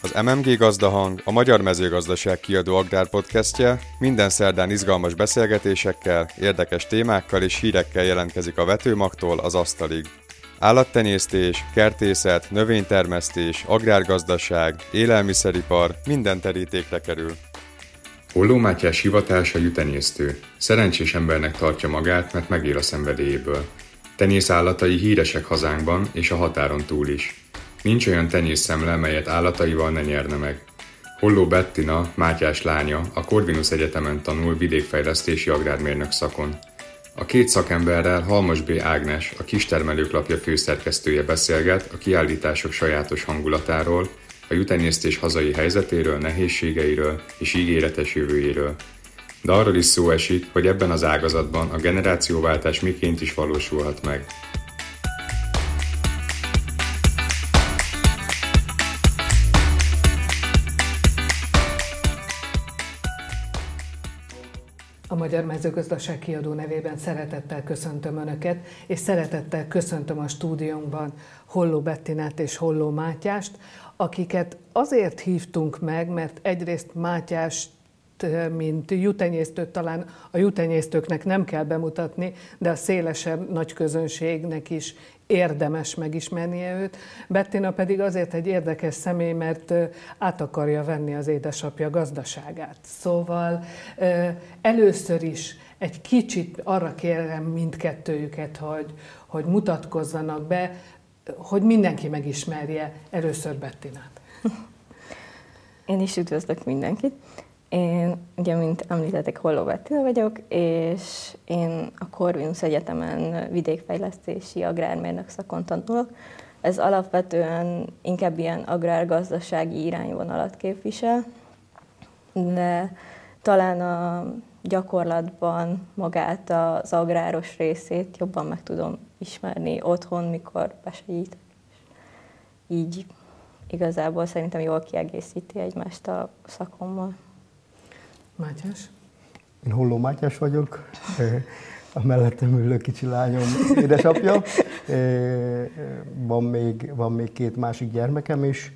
Az MMG Gazdahang, a Magyar Mezőgazdaság kiadó agrárpodcastje minden szerdán izgalmas beszélgetésekkel, érdekes témákkal és hírekkel jelentkezik a vetőmagtól az asztalig. Állattenyésztés, kertészet, növénytermesztés, agrárgazdaság, élelmiszeripar minden terítékre kerül. Holló Mátyás hivatása jutenyésztő. Szerencsés embernek tartja magát, mert megél a szenvedélyéből. Tenyész állatai híresek hazánkban és a határon túl is. Nincs olyan tenyészszemle, melyet állataival ne nyerne meg. Holló Bettina, Mátyás lánya, a Corvinus Egyetemen tanul vidékfejlesztési agrármérnök szakon. A két szakemberrel Halmos B. Ágnes, a Kistermelők lapja főszerkesztője beszélget a kiállítások sajátos hangulatáról, a jutenyésztés hazai helyzetéről, nehézségeiről és ígéretes jövőjéről. De arról is szó esik, hogy ebben az ágazatban a generációváltás miként is valósulhat meg. Magyar Mezőgazdaság kiadó nevében szeretettel köszöntöm Önöket, és szeretettel köszöntöm a stúdiónkban Holló Bettinát és Holló Mátyást, akiket azért hívtunk meg, mert egyrészt Mátyást mint jutenyésztőt talán a jutenyésztőknek nem kell bemutatni, de a szélesebb nagy közönségnek is érdemes megismernie őt. Bettina pedig azért egy érdekes személy, mert át akarja venni az édesapja gazdaságát. Szóval először is egy kicsit arra kérem mindkettőjüket, hogy, hogy mutatkozzanak be, hogy mindenki megismerje először Bettinát. Én is üdvözlök mindenkit. Én, ugye, mint említettek, Holló Bettina vagyok, és én a Corvinus Egyetemen vidékfejlesztési agrármérnök szakon tanulok. Ez alapvetően inkább ilyen agrárgazdasági irányvonalat képvisel, de talán a gyakorlatban magát az agráros részét jobban meg tudom ismerni otthon, mikor besegítek. Így igazából szerintem jól kiegészíti egymást a szakommal. Mátyás? Én Holló Mátyás vagyok, a mellettem ülő kicsi lányom édesapja. Van még, van még két másik gyermekem is,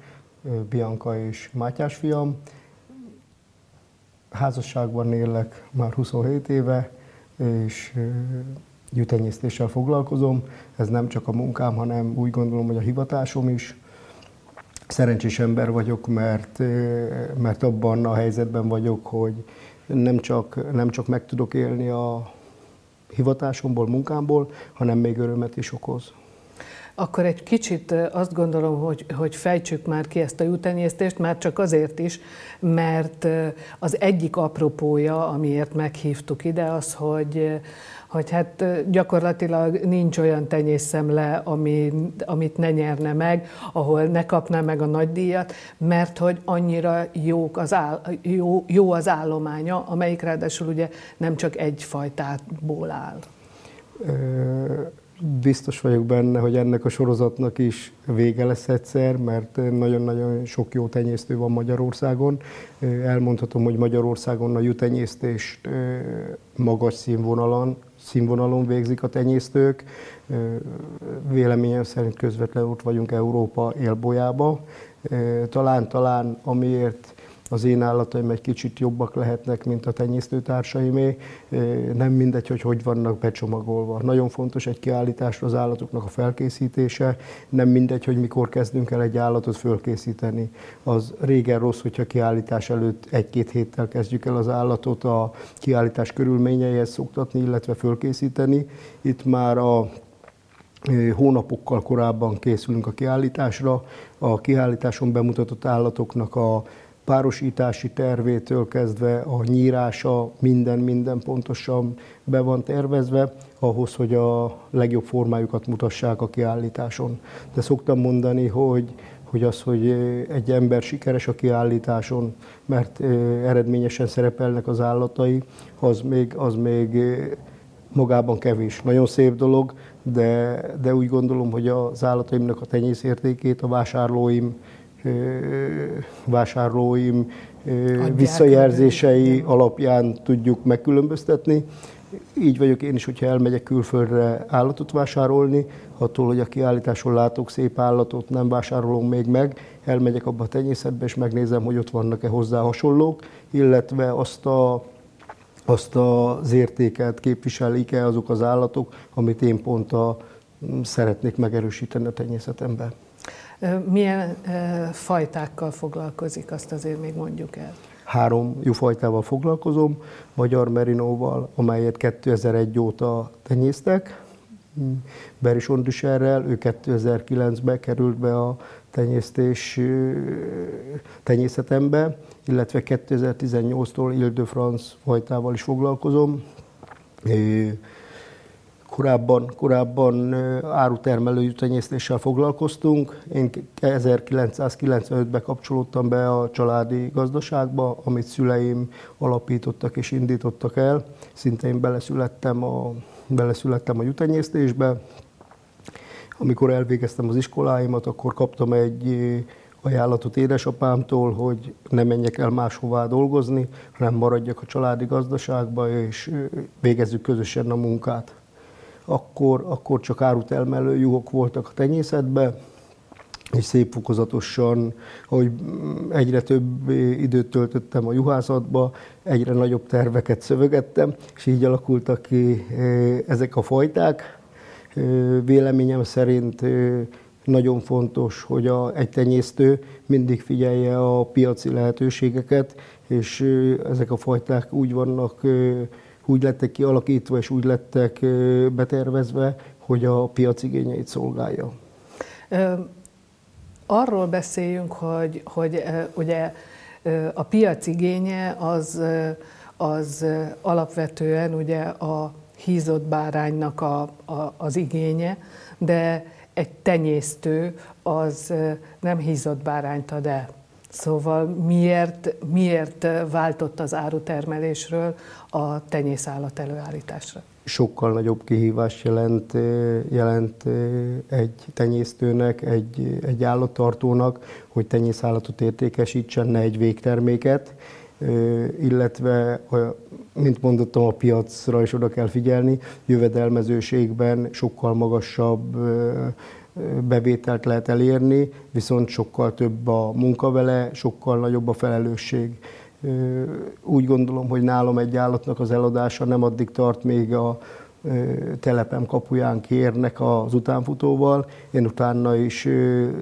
Bianca és Mátyás fiam. Házasságban élek már 27 éve, és gyűjtenyésztéssel foglalkozom. Ez nem csak a munkám, hanem úgy gondolom, hogy a hivatásom is. Szerencsés ember vagyok, mert, mert abban a helyzetben vagyok, hogy nem csak, nem csak meg tudok élni a hivatásomból, munkámból, hanem még örömet is okoz. Akkor egy kicsit azt gondolom, hogy, hogy fejtsük már ki ezt a jutenyésztést, már csak azért is, mert az egyik apropója, amiért meghívtuk ide, az, hogy, hogy hát gyakorlatilag nincs olyan tenyészemle, ami, amit ne nyerne meg, ahol ne kapná meg a nagy díjat, mert hogy annyira jók az áll, jó, jó az állománya, amelyik ráadásul ugye nem csak egy fajtából áll. Biztos vagyok benne, hogy ennek a sorozatnak is vége lesz egyszer, mert nagyon-nagyon sok jó tenyésztő van Magyarországon. Elmondhatom, hogy Magyarországon a jutenyésztést magas színvonalon színvonalon végzik a tenyésztők. Véleményem szerint közvetlenül ott vagyunk Európa élbolyába. Talán, talán amiért az én állataim egy kicsit jobbak lehetnek, mint a tenyésztőtársaimé. Nem mindegy, hogy hogy vannak becsomagolva. Nagyon fontos egy kiállításra az állatoknak a felkészítése. Nem mindegy, hogy mikor kezdünk el egy állatot fölkészíteni. Az régen rossz, hogyha kiállítás előtt egy-két héttel kezdjük el az állatot a kiállítás körülményeihez szoktatni, illetve fölkészíteni. Itt már a hónapokkal korábban készülünk a kiállításra. A kiállításon bemutatott állatoknak a párosítási tervétől kezdve a nyírása minden-minden pontosan be van tervezve, ahhoz, hogy a legjobb formájukat mutassák a kiállításon. De szoktam mondani, hogy, hogy az, hogy egy ember sikeres a kiállításon, mert eredményesen szerepelnek az állatai, az még, az még magában kevés. Nagyon szép dolog, de, de úgy gondolom, hogy az állataimnak a tenyészértékét a vásárlóim vásárlóim Adják visszajelzései el. alapján tudjuk megkülönböztetni. Így vagyok én is, hogyha elmegyek külföldre állatot vásárolni, attól, hogy a kiállításon látok szép állatot, nem vásárolom még meg, elmegyek abba a tenyészetbe, és megnézem, hogy ott vannak-e hozzá hasonlók, illetve azt a azt az értéket képviselik-e azok az állatok, amit én pont a, szeretnék megerősíteni a tenyészetemben. Milyen fajtákkal foglalkozik, azt azért még mondjuk el. Három juhfajtával foglalkozom, magyar merinóval, amelyet 2001 óta tenyésztek, Berisondüserrel, ő 2009-ben került be a tenyésztés tenyészetembe, illetve 2018-tól Ile de France fajtával is foglalkozom. Korábban, korábban árutermelő tenyésztéssel foglalkoztunk. Én 1995-ben kapcsolódtam be a családi gazdaságba, amit szüleim alapítottak és indítottak el. Szinte én beleszülettem a, beleszülettem a jutenyésztésbe. Amikor elvégeztem az iskoláimat, akkor kaptam egy ajánlatot édesapámtól, hogy ne menjek el máshová dolgozni, hanem maradjak a családi gazdaságba, és végezzük közösen a munkát. Akkor, akkor csak árutelmelő juhok voltak a tenyészetben, és szép fokozatosan, hogy egyre több időt töltöttem a juhászatba, egyre nagyobb terveket szövegettem, és így alakultak ki ezek a fajták. Véleményem szerint nagyon fontos, hogy a, egy tenyésztő mindig figyelje a piaci lehetőségeket, és ezek a fajták úgy vannak, úgy lettek kialakítva, és úgy lettek betervezve, hogy a piac igényeit szolgálja. Arról beszéljünk, hogy, hogy ugye a piac igénye az, az alapvetően ugye a hízott báránynak a, a, az igénye, de egy tenyésztő az nem hízott bárányt ad el. Szóval miért, miért váltott az árutermelésről a tenyészállat előállításra? Sokkal nagyobb kihívást jelent, jelent egy tenyésztőnek, egy, egy állattartónak, hogy tenyészállatot értékesítsen, ne egy végterméket, illetve, mint mondottam, a piacra is oda kell figyelni, jövedelmezőségben sokkal magasabb bevételt lehet elérni, viszont sokkal több a munka vele, sokkal nagyobb a felelősség. Úgy gondolom, hogy nálam egy állatnak az eladása nem addig tart, még a telepem kapuján kérnek az utánfutóval. Én utána is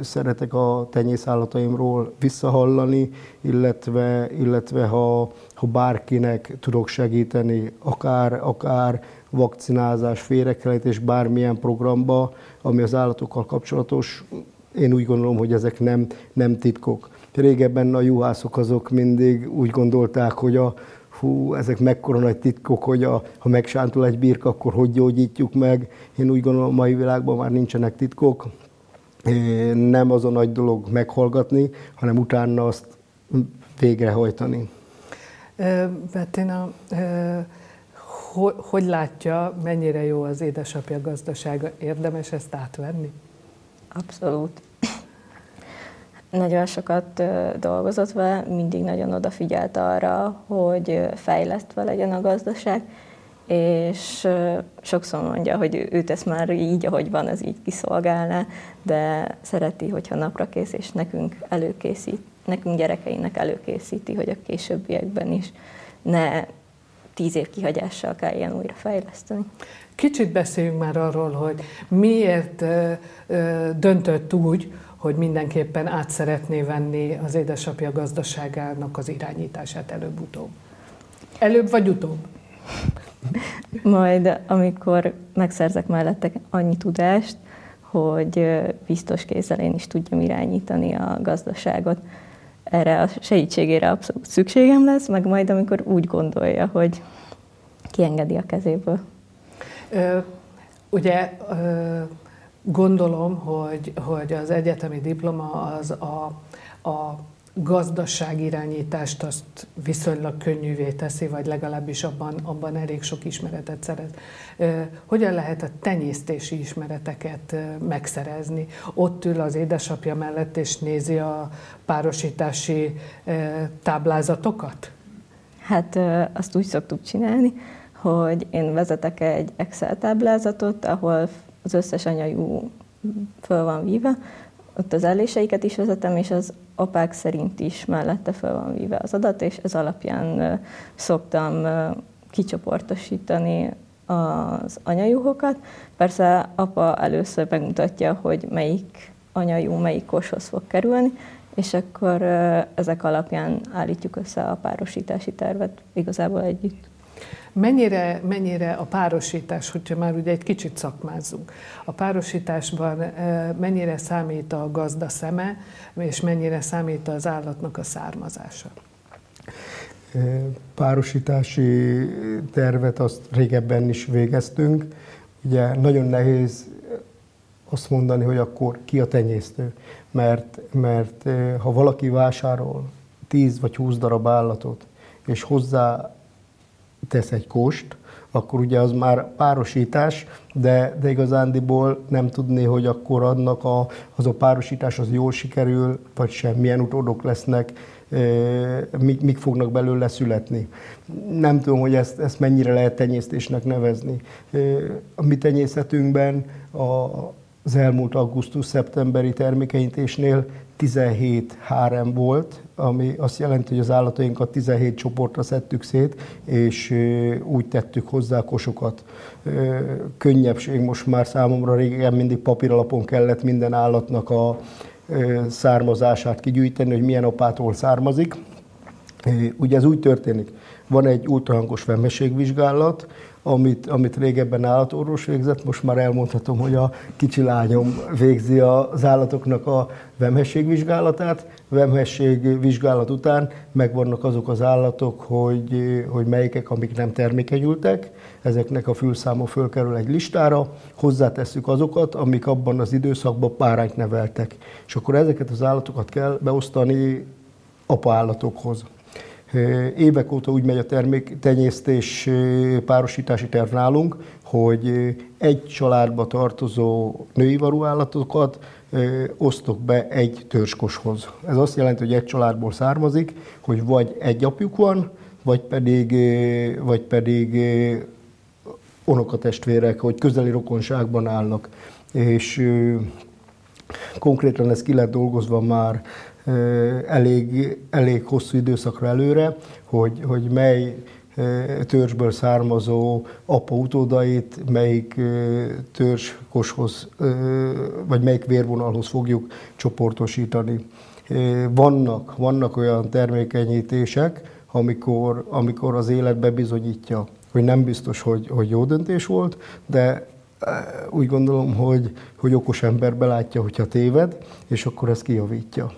szeretek a tenyészállataimról visszahallani, illetve, illetve ha, ha bárkinek tudok segíteni, akár, akár vakcinázás, félrekelítés, bármilyen programba, ami az állatokkal kapcsolatos, én úgy gondolom, hogy ezek nem, nem titkok. Régebben a juhászok azok mindig úgy gondolták, hogy a, hú, ezek mekkora nagy titkok, hogy a, ha megsántul egy birka, akkor hogy gyógyítjuk meg. Én úgy gondolom, a mai világban már nincsenek titkok. Nem az a nagy dolog meghallgatni, hanem utána azt végrehajtani. Bettina, hogy, hogy látja, mennyire jó az édesapja gazdasága? Érdemes ezt átvenni? Abszolút. Nagyon sokat dolgozott vele, mindig nagyon odafigyelt arra, hogy fejlesztve legyen a gazdaság, és sokszor mondja, hogy őt ezt már így, ahogy van, az így kiszolgálná, de szereti, hogyha napra kész, és nekünk előkészít, nekünk gyerekeinek előkészíti, hogy a későbbiekben is ne tíz év kihagyással kelljen újra fejleszteni. Kicsit beszéljünk már arról, hogy miért döntött úgy, hogy mindenképpen át szeretné venni az édesapja gazdaságának az irányítását előbb-utóbb. Előbb vagy utóbb? Majd amikor megszerzek mellette annyi tudást, hogy biztos kézzel én is tudjam irányítani a gazdaságot. Erre a segítségére abszolút szükségem lesz, meg majd amikor úgy gondolja, hogy kiengedi a kezéből. Ö, ugye ö, Gondolom, hogy, hogy az egyetemi diploma az a, a gazdaságirányítást azt viszonylag könnyűvé teszi, vagy legalábbis abban, abban elég sok ismeretet szeret. Hogyan lehet a tenyésztési ismereteket megszerezni? Ott ül az édesapja mellett, és nézi a párosítási táblázatokat? Hát azt úgy szoktuk csinálni, hogy én vezetek egy Excel táblázatot, ahol az összes anyajú föl van víve, ott az elléseiket is vezetem, és az apák szerint is mellette föl van víve az adat, és ez alapján szoktam kicsoportosítani az anyajuhokat. Persze apa először megmutatja, hogy melyik anyajú melyik koshoz fog kerülni, és akkor ezek alapján állítjuk össze a párosítási tervet igazából együtt. Mennyire, mennyire a párosítás, hogyha már ugye egy kicsit szakmázzunk, a párosításban mennyire számít a gazda szeme, és mennyire számít az állatnak a származása? Párosítási tervet azt régebben is végeztünk. Ugye nagyon nehéz azt mondani, hogy akkor ki a tenyésztő. Mert, mert ha valaki vásárol 10 vagy 20 darab állatot, és hozzá tesz egy kost, akkor ugye az már párosítás, de, de igazándiból nem tudni, hogy akkor annak a, az a párosítás az jól sikerül, vagy sem, milyen utódok lesznek, mik, mik fognak belőle születni. Nem tudom, hogy ezt, ezt mennyire lehet tenyésztésnek nevezni. A mi tenyészetünkben a, az elmúlt augusztus-szeptemberi termékenyítésnél 17 hárem volt, ami azt jelenti, hogy az állatainkat 17 csoportra szedtük szét, és úgy tettük hozzá a kosokat. Könnyebbség most már számomra régen mindig papíralapon kellett minden állatnak a származását kigyűjteni, hogy milyen apától származik. Ugye ez úgy történik, van egy ultrahangos vemességvizsgálat, amit, amit régebben állatorvos végzett, most már elmondhatom, hogy a kicsi lányom végzi az állatoknak a vemhességvizsgálatát. Vemhességvizsgálat után megvannak azok az állatok, hogy, hogy melyikek, amik nem termékenyültek, ezeknek a fülszáma fölkerül egy listára, hozzátesszük azokat, amik abban az időszakban párányt neveltek. És akkor ezeket az állatokat kell beosztani apa állatokhoz. Évek óta úgy megy a terméktenyésztés párosítási terv nálunk, hogy egy családba tartozó női állatokat osztok be egy törskoshoz. Ez azt jelenti, hogy egy családból származik, hogy vagy egy apjuk van, vagy pedig, vagy pedig unokatestvérek, hogy közeli rokonságban állnak. És konkrétan ez ki lett dolgozva már elég, elég hosszú időszakra előre, hogy, hogy mely törzsből származó apa utódait, melyik törzskoshoz, vagy melyik vérvonalhoz fogjuk csoportosítani. Vannak, vannak olyan termékenyítések, amikor, amikor az élet bebizonyítja, hogy nem biztos, hogy, hogy jó döntés volt, de úgy gondolom, hogy, hogy okos ember belátja, hogyha téved, és akkor ezt kijavítja.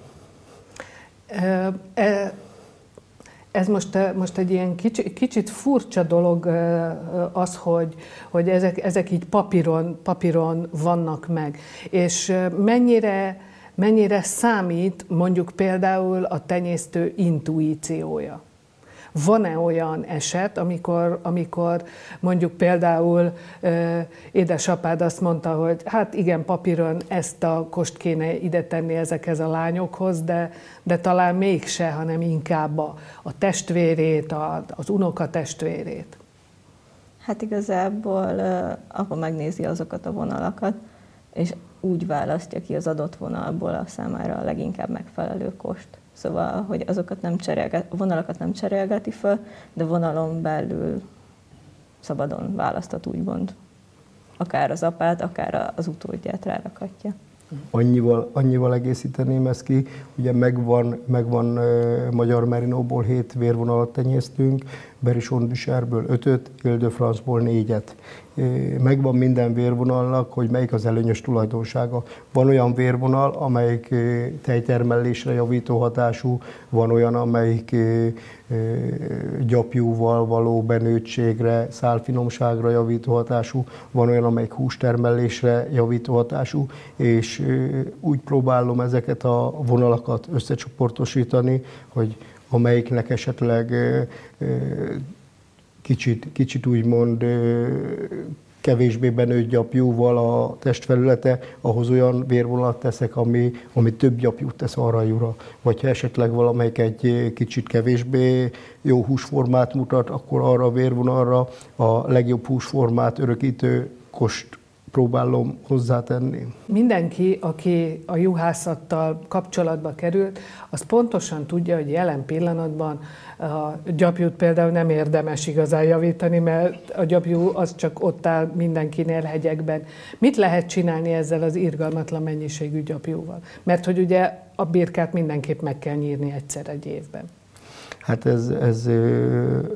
Ez most, most egy ilyen kicsit, kicsit furcsa dolog az, hogy, hogy ezek, ezek így papíron, papíron vannak meg. És mennyire, mennyire számít mondjuk például a tenyésztő intuíciója? Van-e olyan eset, amikor, amikor mondjuk például euh, édesapád azt mondta, hogy hát igen, papíron ezt a kost kéne ide tenni ezekhez a lányokhoz, de, de talán mégse, hanem inkább a, a testvérét, a, az unoka testvérét. Hát igazából apa megnézi azokat a vonalakat, és úgy választja ki az adott vonalból a számára a leginkább megfelelő kost. Szóval, hogy azokat nem cserélget, vonalakat nem cserélgeti föl, de vonalon belül szabadon választat úgymond. Akár az apát, akár az utódját rárakhatja. Annyival, annyival egészíteném ezt ki, ugye megvan, megvan uh, Magyar Merinóból 7 vérvonalat tenyésztünk, Berison Düserből 5-öt, Ile France-ból 4-et megvan minden vérvonalnak, hogy melyik az előnyös tulajdonsága. Van olyan vérvonal, amelyik tejtermelésre javító hatású, van olyan, amelyik gyapjúval való benőtségre, szálfinomságra javító hatású, van olyan, amelyik hústermelésre javító hatású, és úgy próbálom ezeket a vonalakat összecsoportosítani, hogy amelyiknek esetleg kicsit, kicsit úgymond kevésbé benőtt gyapjúval a testfelülete, ahhoz olyan vérvonalat teszek, ami, ami több gyapjút tesz arra jura. Vagy ha esetleg valamelyik egy kicsit kevésbé jó húsformát mutat, akkor arra a vérvonalra a legjobb húsformát örökítő kost próbálom hozzátenni. Mindenki, aki a juhászattal kapcsolatba került, az pontosan tudja, hogy jelen pillanatban a gyapjút például nem érdemes igazán javítani, mert a gyapjú az csak ott áll mindenkinél hegyekben. Mit lehet csinálni ezzel az irgalmatlan mennyiségű gyapjúval? Mert hogy ugye a birkát mindenképp meg kell nyírni egyszer egy évben. Hát ez, ez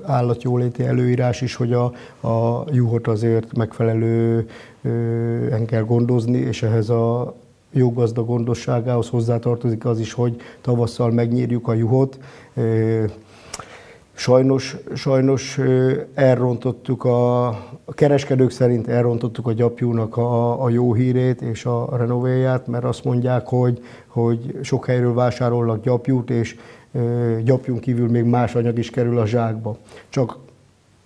állatjóléti előírás is, hogy a, a juhot azért megfelelő en kell gondozni, és ehhez a jó gazda gondosságához hozzátartozik az is, hogy tavasszal megnyírjuk a juhot. Sajnos, sajnos elrontottuk a, a kereskedők szerint elrontottuk a gyapjúnak a, a jó hírét és a renovéját, mert azt mondják, hogy, hogy sok helyről vásárolnak gyapjút, és gyapjún kívül még más anyag is kerül a zsákba. Csak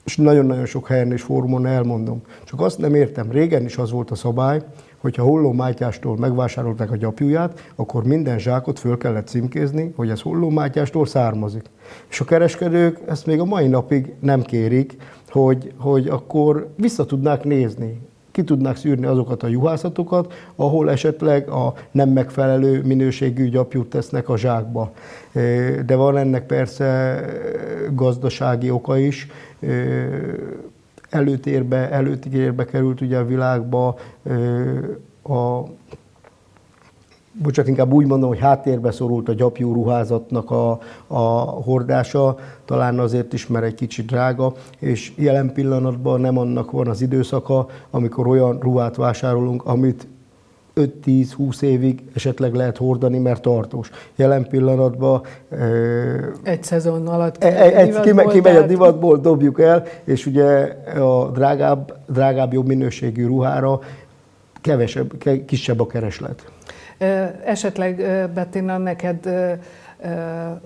és nagyon-nagyon sok helyen és fórumon elmondom. Csak azt nem értem, régen is az volt a szabály, hogyha Holló Mátyástól megvásárolták a gyapjúját, akkor minden zsákot föl kellett címkézni, hogy ez Holló Mátyástól származik. És a kereskedők ezt még a mai napig nem kérik, hogy, hogy akkor vissza tudnák nézni, ki tudnák szűrni azokat a juhászatokat, ahol esetleg a nem megfelelő minőségű gyapjút tesznek a zsákba. De van ennek persze gazdasági oka is, előtérbe, előtérbe került ugye a világba a bocsánat, inkább úgy mondom, hogy háttérbe szorult a gyapjú ruházatnak a, a hordása, talán azért is, mert egy kicsit drága, és jelen pillanatban nem annak van az időszaka, amikor olyan ruhát vásárolunk, amit 5-10-20 évig esetleg lehet hordani, mert tartós. Jelen pillanatban... Egy szezon alatt e, egy, egy, kimegy, kimegy a divatból, dobjuk el, és ugye a drágább, drágább jobb minőségű ruhára kevesebb, kisebb a kereslet. Esetleg, Bettina, neked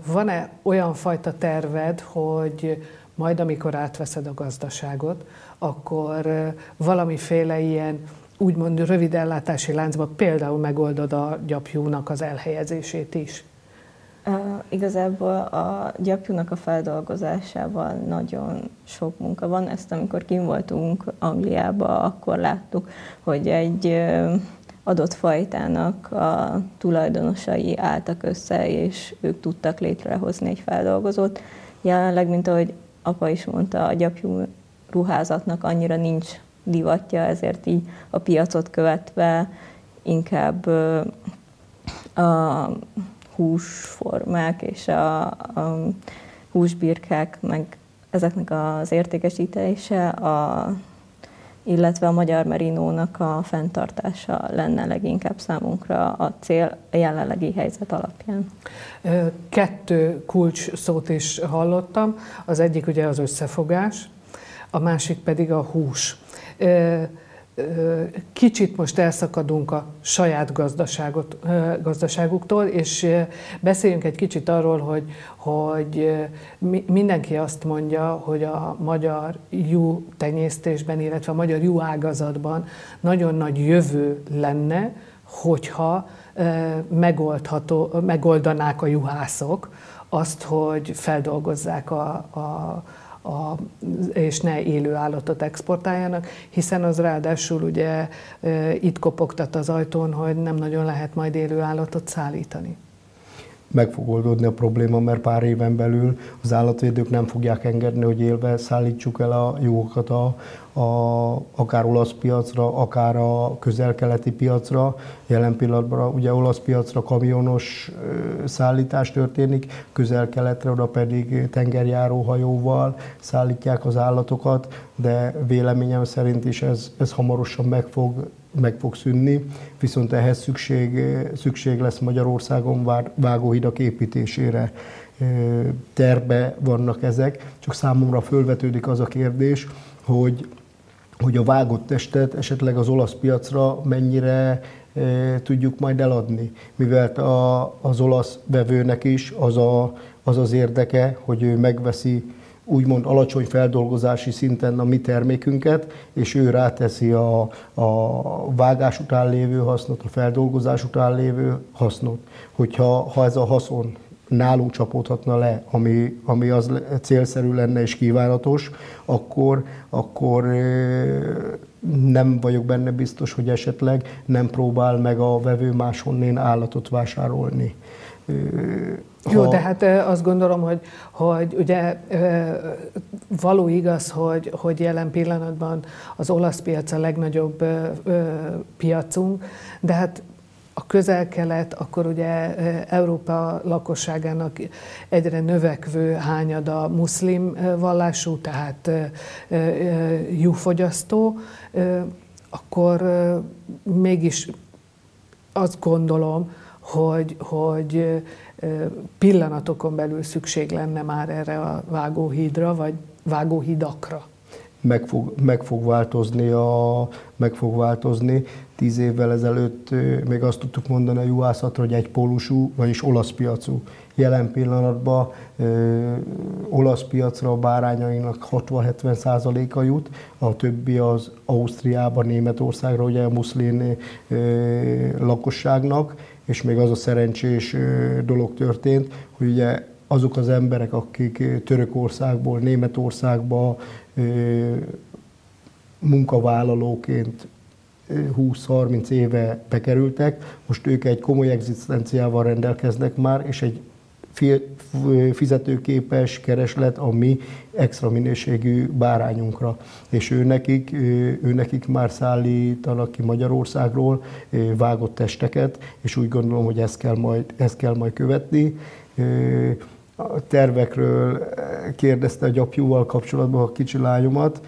van-e olyan fajta terved, hogy majd amikor átveszed a gazdaságot, akkor valamiféle ilyen úgymond rövid ellátási láncba például megoldod a gyapjúnak az elhelyezését is? Uh, igazából a gyapjúnak a feldolgozásával nagyon sok munka van. Ezt amikor kim voltunk Angliába, akkor láttuk, hogy egy adott fajtának a tulajdonosai álltak össze, és ők tudtak létrehozni egy feldolgozót. Jelenleg, mint ahogy apa is mondta, a gyapjú ruházatnak annyira nincs divatja, ezért így a piacot követve inkább a húsformák és a, a húsbirkák, meg ezeknek az értékesítése, a, illetve a magyar merinónak a fenntartása lenne leginkább számunkra a cél a jelenlegi helyzet alapján. Kettő kulcs szót is hallottam. Az egyik ugye az összefogás, a másik pedig a hús kicsit most elszakadunk a saját gazdaságot, gazdaságuktól, és beszéljünk egy kicsit arról, hogy, hogy mindenki azt mondja, hogy a magyar jú tenyésztésben, illetve a magyar jú ágazatban nagyon nagy jövő lenne, hogyha megoldható, megoldanák a juhászok azt, hogy feldolgozzák a, a a, és ne élő állatot exportáljanak, hiszen az ráadásul ugye itt kopogtat az ajtón, hogy nem nagyon lehet majd élő állatot szállítani. Meg fog oldódni a probléma, mert pár éven belül az állatvédők nem fogják engedni, hogy élve szállítsuk el a juhokat a, a, akár olasz piacra, akár a közel-keleti piacra. Jelen pillanatban ugye olasz piacra kamionos szállítás történik, közel-keletre oda pedig tengerjáró hajóval szállítják az állatokat, de véleményem szerint is ez, ez hamarosan meg fog meg fog szűnni, viszont ehhez szükség, szükség lesz Magyarországon vágóhidak építésére. Terbe vannak ezek, csak számomra fölvetődik az a kérdés, hogy, hogy a vágott testet esetleg az olasz piacra mennyire tudjuk majd eladni, mivel a, az olasz vevőnek is az, a, az az érdeke, hogy ő megveszi úgymond alacsony feldolgozási szinten a mi termékünket, és ő ráteszi a, a vágás után lévő hasznot, a feldolgozás után lévő hasznot. Hogyha ha ez a haszon nálunk csapódhatna le, ami, ami az célszerű lenne és kívánatos, akkor, akkor nem vagyok benne biztos, hogy esetleg nem próbál meg a vevő máshonnén állatot vásárolni. Ha... Jó, de hát azt gondolom, hogy, hogy ugye való igaz, hogy, hogy jelen pillanatban az olasz piac a legnagyobb piacunk, de hát a közel-kelet, akkor ugye Európa lakosságának egyre növekvő hányada muszlim vallású, tehát júfogyasztó, akkor mégis azt gondolom, hogy, hogy pillanatokon belül szükség lenne már erre a vágóhídra, vagy vágóhidakra. Meg fog, meg fog változni, a, meg fog változni. Tíz évvel ezelőtt még azt tudtuk mondani a juhászatra, hogy egy pólusú, vagyis olasz piacú. Jelen pillanatban ö, olasz piacra a bárányainak 60-70 százaléka jut, a többi az Ausztriába, Németországra, ugye a muszlin ö, lakosságnak, és még az a szerencsés dolog történt, hogy ugye azok az emberek, akik Törökországból, Németországba munkavállalóként 20-30 éve bekerültek, most ők egy komoly egzisztenciával rendelkeznek már, és egy fizetőképes kereslet a mi extra minőségű bárányunkra. És ő nekik, ő nekik már szállítanak ki Magyarországról vágott testeket, és úgy gondolom, hogy ezt kell majd, ezt kell majd követni. A tervekről kérdezte a gyapjúval kapcsolatban a kicsi lányomat.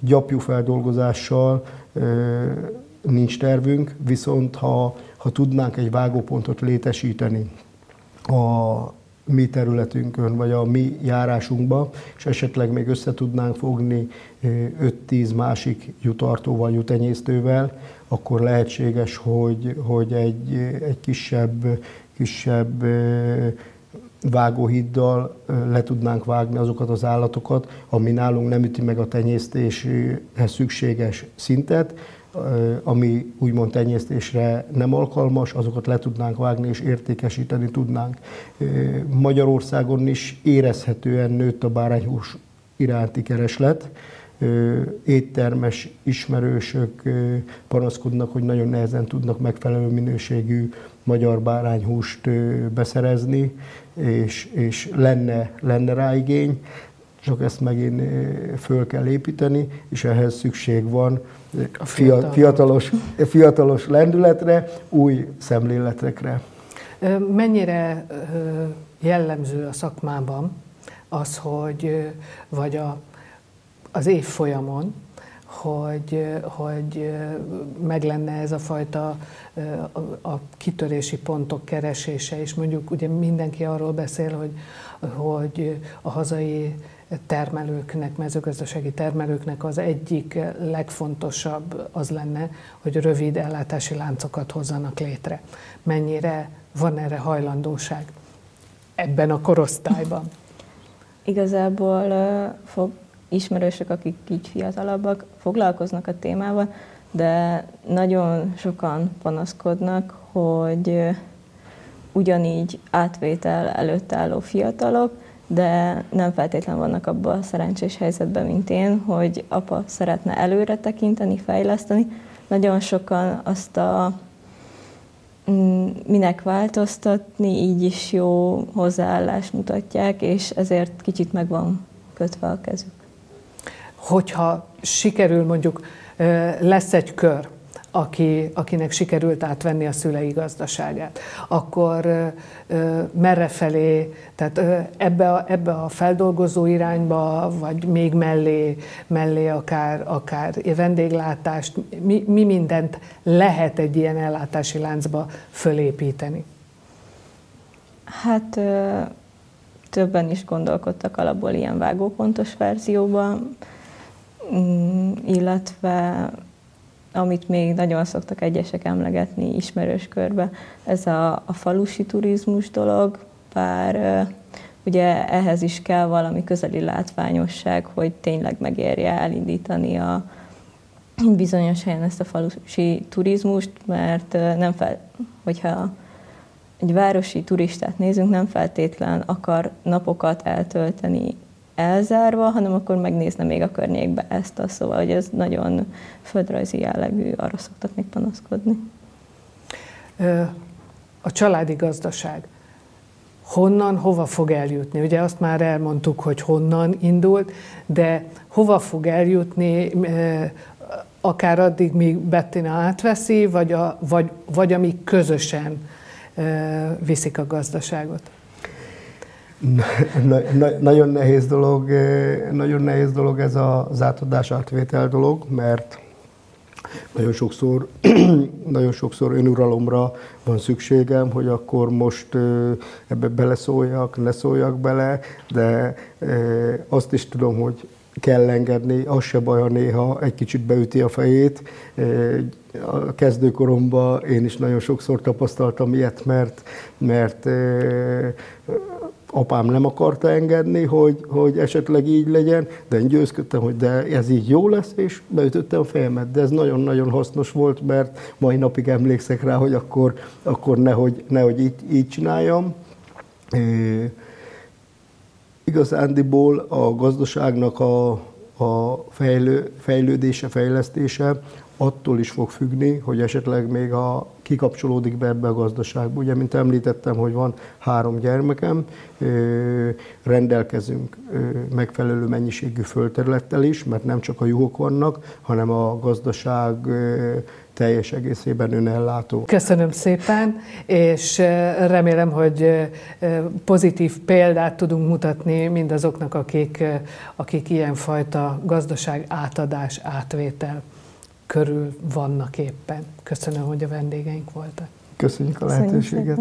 Gyapjú feldolgozással nincs tervünk, viszont ha, ha tudnánk egy vágópontot létesíteni, a mi területünkön, vagy a mi járásunkba, és esetleg még össze tudnánk fogni 5-10 másik jutartóval, jutenyésztővel, akkor lehetséges, hogy, hogy egy, egy kisebb, kisebb vágóhiddal le tudnánk vágni azokat az állatokat, ami nálunk nem üti meg a tenyésztéshez szükséges szintet, ami úgymond tenyésztésre nem alkalmas, azokat le tudnánk vágni és értékesíteni tudnánk. Magyarországon is érezhetően nőtt a bárányhús iránti kereslet. Éttermes ismerősök panaszkodnak, hogy nagyon nehezen tudnak megfelelő minőségű magyar bárányhúst beszerezni, és, és lenne, lenne rá igény csak ezt megint föl kell építeni, és ehhez szükség van a fiatalos, fiatalos lendületre, új szemléletekre. Mennyire jellemző a szakmában az, hogy vagy a, az év folyamon, hogy, hogy meg lenne ez a fajta a kitörési pontok keresése, és mondjuk ugye mindenki arról beszél, hogy, hogy a hazai termelőknek, mezőgazdasági termelőknek az egyik legfontosabb az lenne, hogy rövid ellátási láncokat hozzanak létre. Mennyire van erre hajlandóság ebben a korosztályban? Igazából fog, ismerősök, akik így fiatalabbak, foglalkoznak a témával, de nagyon sokan panaszkodnak, hogy ugyanígy átvétel előtt álló fiatalok de nem feltétlenül vannak abban a szerencsés helyzetben, mint én, hogy apa szeretne előre tekinteni, fejleszteni. Nagyon sokan azt a mm, minek változtatni, így is jó hozzáállást mutatják, és ezért kicsit meg van kötve a kezük. Hogyha sikerül mondjuk, lesz egy kör, aki, akinek sikerült átvenni a szülei gazdaságát, akkor merre felé, tehát ebbe a, ebbe a feldolgozó irányba, vagy még mellé, mellé akár, akár vendéglátást, mi, mi mindent lehet egy ilyen ellátási láncba fölépíteni? Hát többen is gondolkodtak alapból ilyen vágópontos verzióban, illetve amit még nagyon szoktak egyesek emlegetni ismerős körbe, ez a, a falusi turizmus dolog, bár ugye ehhez is kell valami közeli látványosság, hogy tényleg megérje elindítani a bizonyos helyen ezt a falusi turizmust, mert nem fel, hogyha egy városi turistát nézünk, nem feltétlen akar napokat eltölteni elzárva, hanem akkor megnézne még a környékbe ezt a szóval, hogy ez nagyon földrajzi jellegű, arra szoktak még panaszkodni. A családi gazdaság honnan, hova fog eljutni? Ugye azt már elmondtuk, hogy honnan indult, de hova fog eljutni, akár addig, míg Bettina átveszi, vagy, a, vagy, vagy amíg közösen viszik a gazdaságot? Na, na, nagyon nehéz dolog, nagyon nehéz dolog ez az átadás átvétel dolog, mert nagyon sokszor, nagyon sokszor önuralomra van szükségem, hogy akkor most ebbe beleszóljak, ne szóljak bele, de azt is tudom, hogy kell engedni, az se baj, ha néha egy kicsit beüti a fejét. A kezdőkoromban én is nagyon sokszor tapasztaltam ilyet, mert, mert apám nem akarta engedni, hogy, hogy esetleg így legyen, de én győzködtem, hogy de ez így jó lesz, és beütöttem a fejemet. De ez nagyon-nagyon hasznos volt, mert mai napig emlékszek rá, hogy akkor, akkor nehogy, nehogy így, így csináljam. E, igazándiból a gazdaságnak a, a fejlő, fejlődése, fejlesztése attól is fog függni, hogy esetleg még a kikapcsolódik be ebbe a gazdaságba. Ugye, mint említettem, hogy van három gyermekem, rendelkezünk megfelelő mennyiségű földterülettel is, mert nem csak a juhok vannak, hanem a gazdaság teljes egészében önellátó. Köszönöm szépen, és remélem, hogy pozitív példát tudunk mutatni mindazoknak, akik, akik ilyenfajta gazdaság átadás, átvétel körül vannak éppen. Köszönöm, hogy a vendégeink voltak. Köszönjük a lehetőséget.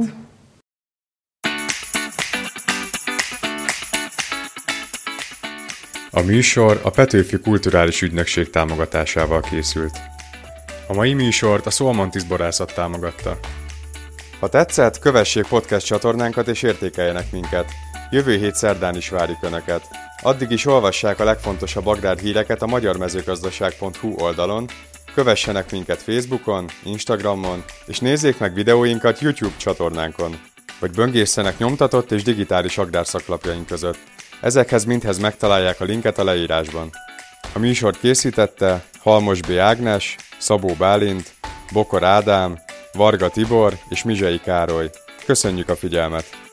A műsor a Petőfi Kulturális Ügynökség támogatásával készült. A mai műsort a Szolmantis borászat támogatta. Ha tetszett, kövessék podcast csatornánkat és értékeljenek minket. Jövő hét szerdán is várjuk Önöket. Addig is olvassák a legfontosabb agrár híreket a magyarmezőgazdaság.hu oldalon, Kövessenek minket Facebookon, Instagramon, és nézzék meg videóinkat YouTube csatornánkon, vagy böngészenek nyomtatott és digitális agrárszaklapjaink között. Ezekhez mindhez megtalálják a linket a leírásban. A műsort készítette Halmos B. Ágnes, Szabó Bálint, Bokor Ádám, Varga Tibor és Mizsei Károly. Köszönjük a figyelmet!